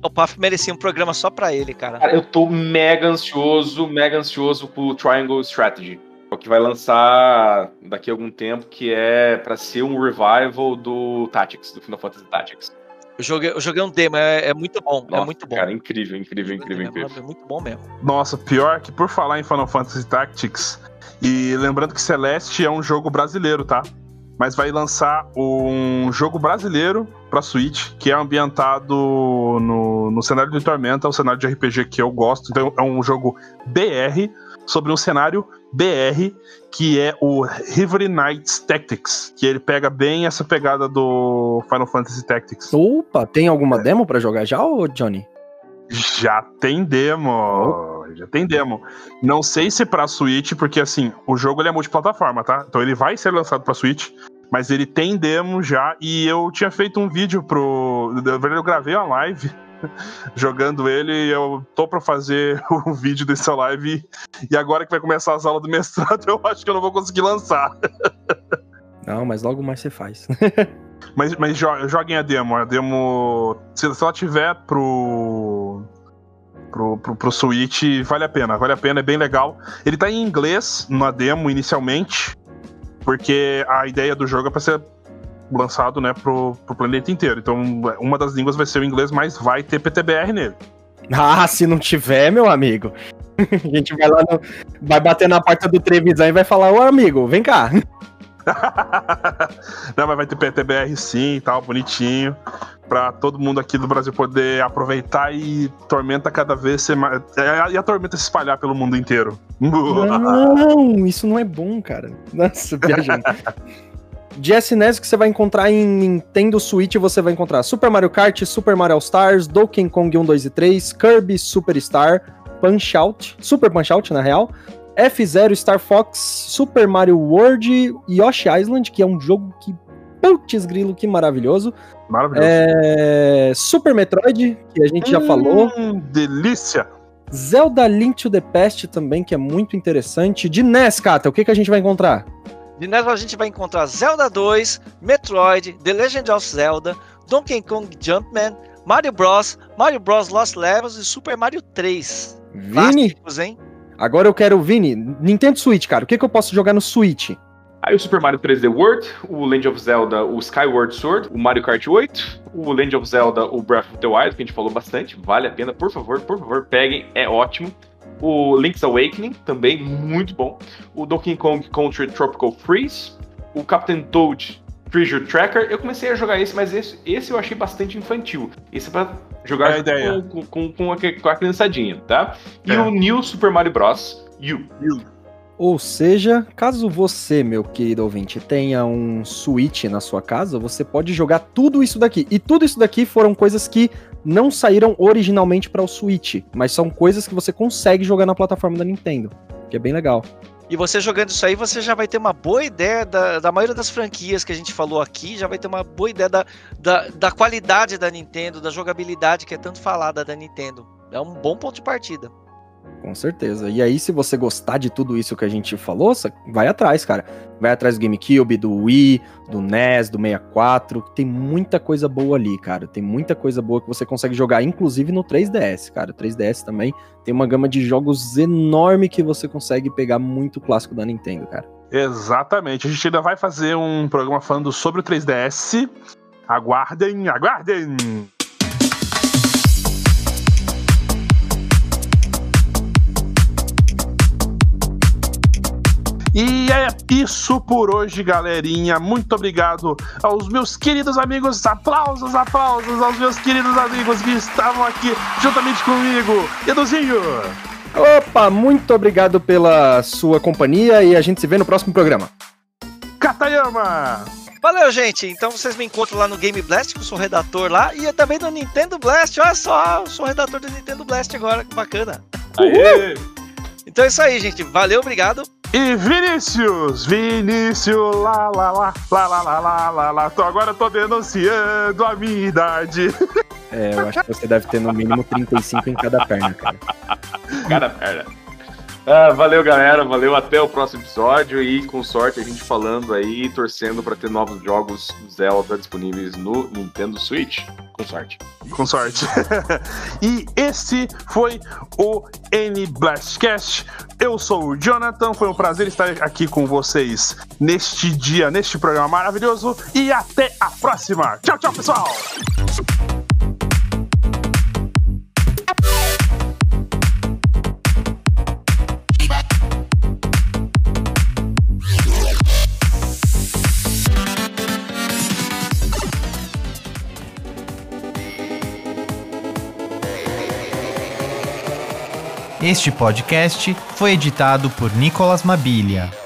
O Puff merecia um programa só pra ele, cara. cara. Eu tô mega ansioso, mega ansioso pro Triangle Strategy. O que vai lançar daqui a algum tempo, que é para ser um revival do Tactics, do Final Fantasy Tactics. Eu joguei, eu joguei um demo, é, é muito bom, é Nossa, é muito bom. Cara, incrível, incrível, incrível, incrível. É muito bom mesmo. Nossa, pior que por falar em Final Fantasy Tactics, e lembrando que Celeste é um jogo brasileiro, tá? Mas vai lançar um jogo brasileiro para Switch, que é ambientado no, no cenário de Tormenta, o cenário de RPG que eu gosto. Então é um jogo BR sobre um cenário BR, que é o River Knights Tactics, que ele pega bem essa pegada do Final Fantasy Tactics. Opa, tem alguma é. demo para jogar já, ô Johnny? Já tem demo já tem demo. Não sei se pra Switch, porque assim, o jogo ele é multiplataforma, tá? Então ele vai ser lançado pra Switch, mas ele tem demo já, e eu tinha feito um vídeo pro. Eu gravei uma live jogando ele e eu tô pra fazer o vídeo dessa live. E agora que vai começar as aulas do mestrado, eu acho que eu não vou conseguir lançar. Não, mas logo mais você faz. mas, mas joguem a demo. A demo. Se, se ela tiver pro pro, pro, pro Switch, vale a pena, vale a pena, é bem legal. Ele tá em inglês na demo inicialmente, porque a ideia do jogo é pra ser lançado né, pro, pro planeta inteiro. Então, uma das línguas vai ser o inglês, mas vai ter PTBR nele. Ah, se não tiver, meu amigo. A gente vai lá, no, vai bater na porta do Trevisan e vai falar: Ô amigo, vem cá. Não, mas vai ter PTBR sim e tal, bonitinho. Pra todo mundo aqui do Brasil poder aproveitar e Tormenta cada vez ser mais. E a Tormenta se espalhar pelo mundo inteiro. Não, isso não é bom, cara. Nossa, viajando. De SNES que você vai encontrar em Nintendo Switch, você vai encontrar Super Mario Kart, Super Mario All Stars, Donkey Kong 1, 2 e 3, Kirby Superstar, Punch Out, Super Punch Out, na real, F0, Star Fox, Super Mario World, Yoshi Island, que é um jogo que. Putz, grilo, que maravilhoso. Maravilhoso. É... Super Metroid, que a gente hum, já falou. Delícia! Zelda Link to the Past também, que é muito interessante. De NES, Kata, o que, que a gente vai encontrar? De NES a gente vai encontrar Zelda 2, Metroid, The Legend of Zelda, Donkey Kong Jumpman, Mario Bros, Mario Bros Lost Levels e Super Mario 3. Vini, Clássicos, hein? Agora eu quero, Vini, Nintendo Switch, cara. O que, que eu posso jogar no Switch? Aí o Super Mario 3D World, o Land of Zelda, o Skyward Sword, o Mario Kart 8, o Land of Zelda, o Breath of the Wild, que a gente falou bastante, vale a pena, por favor, por favor, peguem, é ótimo. O Link's Awakening, também muito bom. O Donkey Kong Country Tropical Freeze, o Captain Toad Treasure Tracker, eu comecei a jogar esse, mas esse, esse eu achei bastante infantil. Esse é pra jogar é com, com, com, a, com a criançadinha, tá? E é. o New Super Mario Bros. U. Ou seja, caso você, meu querido ouvinte, tenha um Switch na sua casa, você pode jogar tudo isso daqui. E tudo isso daqui foram coisas que não saíram originalmente para o Switch, mas são coisas que você consegue jogar na plataforma da Nintendo, que é bem legal. E você jogando isso aí, você já vai ter uma boa ideia da, da maioria das franquias que a gente falou aqui, já vai ter uma boa ideia da, da, da qualidade da Nintendo, da jogabilidade que é tanto falada da Nintendo. É um bom ponto de partida. Com certeza. E aí, se você gostar de tudo isso que a gente falou, vai atrás, cara. Vai atrás do GameCube, do Wii, do NES, do 64. Tem muita coisa boa ali, cara. Tem muita coisa boa que você consegue jogar, inclusive no 3DS, cara. O 3DS também tem uma gama de jogos enorme que você consegue pegar muito clássico da Nintendo, cara. Exatamente. A gente ainda vai fazer um programa falando sobre o 3DS. Aguardem, aguardem! E é isso por hoje, galerinha. Muito obrigado aos meus queridos amigos. Aplausos, aplausos aos meus queridos amigos que estavam aqui juntamente comigo. Eduzinho! Opa, muito obrigado pela sua companhia e a gente se vê no próximo programa. Katayama! Valeu, gente. Então vocês me encontram lá no Game Blast, que eu sou redator lá, e também no Nintendo Blast. Olha só, eu sou redator do Nintendo Blast agora, que bacana. Aê! Então é isso aí, gente. Valeu, obrigado. E Vinícius, Vinícius, lá, lá, lá, lá, lá, lá, lá, lá, lá. Tô, agora tô denunciando a minha idade. É, eu acho que você deve ter no mínimo 35 em cada perna, cara. Cada perna. Ah, valeu, galera. Valeu. Até o próximo episódio. E com sorte a gente falando aí, torcendo para ter novos jogos Zelda disponíveis no Nintendo Switch. Com sorte. Com sorte. e esse foi o N Blastcast. Eu sou o Jonathan. Foi um prazer estar aqui com vocês neste dia, neste programa maravilhoso. E até a próxima. Tchau, tchau, pessoal. Este podcast foi editado por Nicolas Mabilia.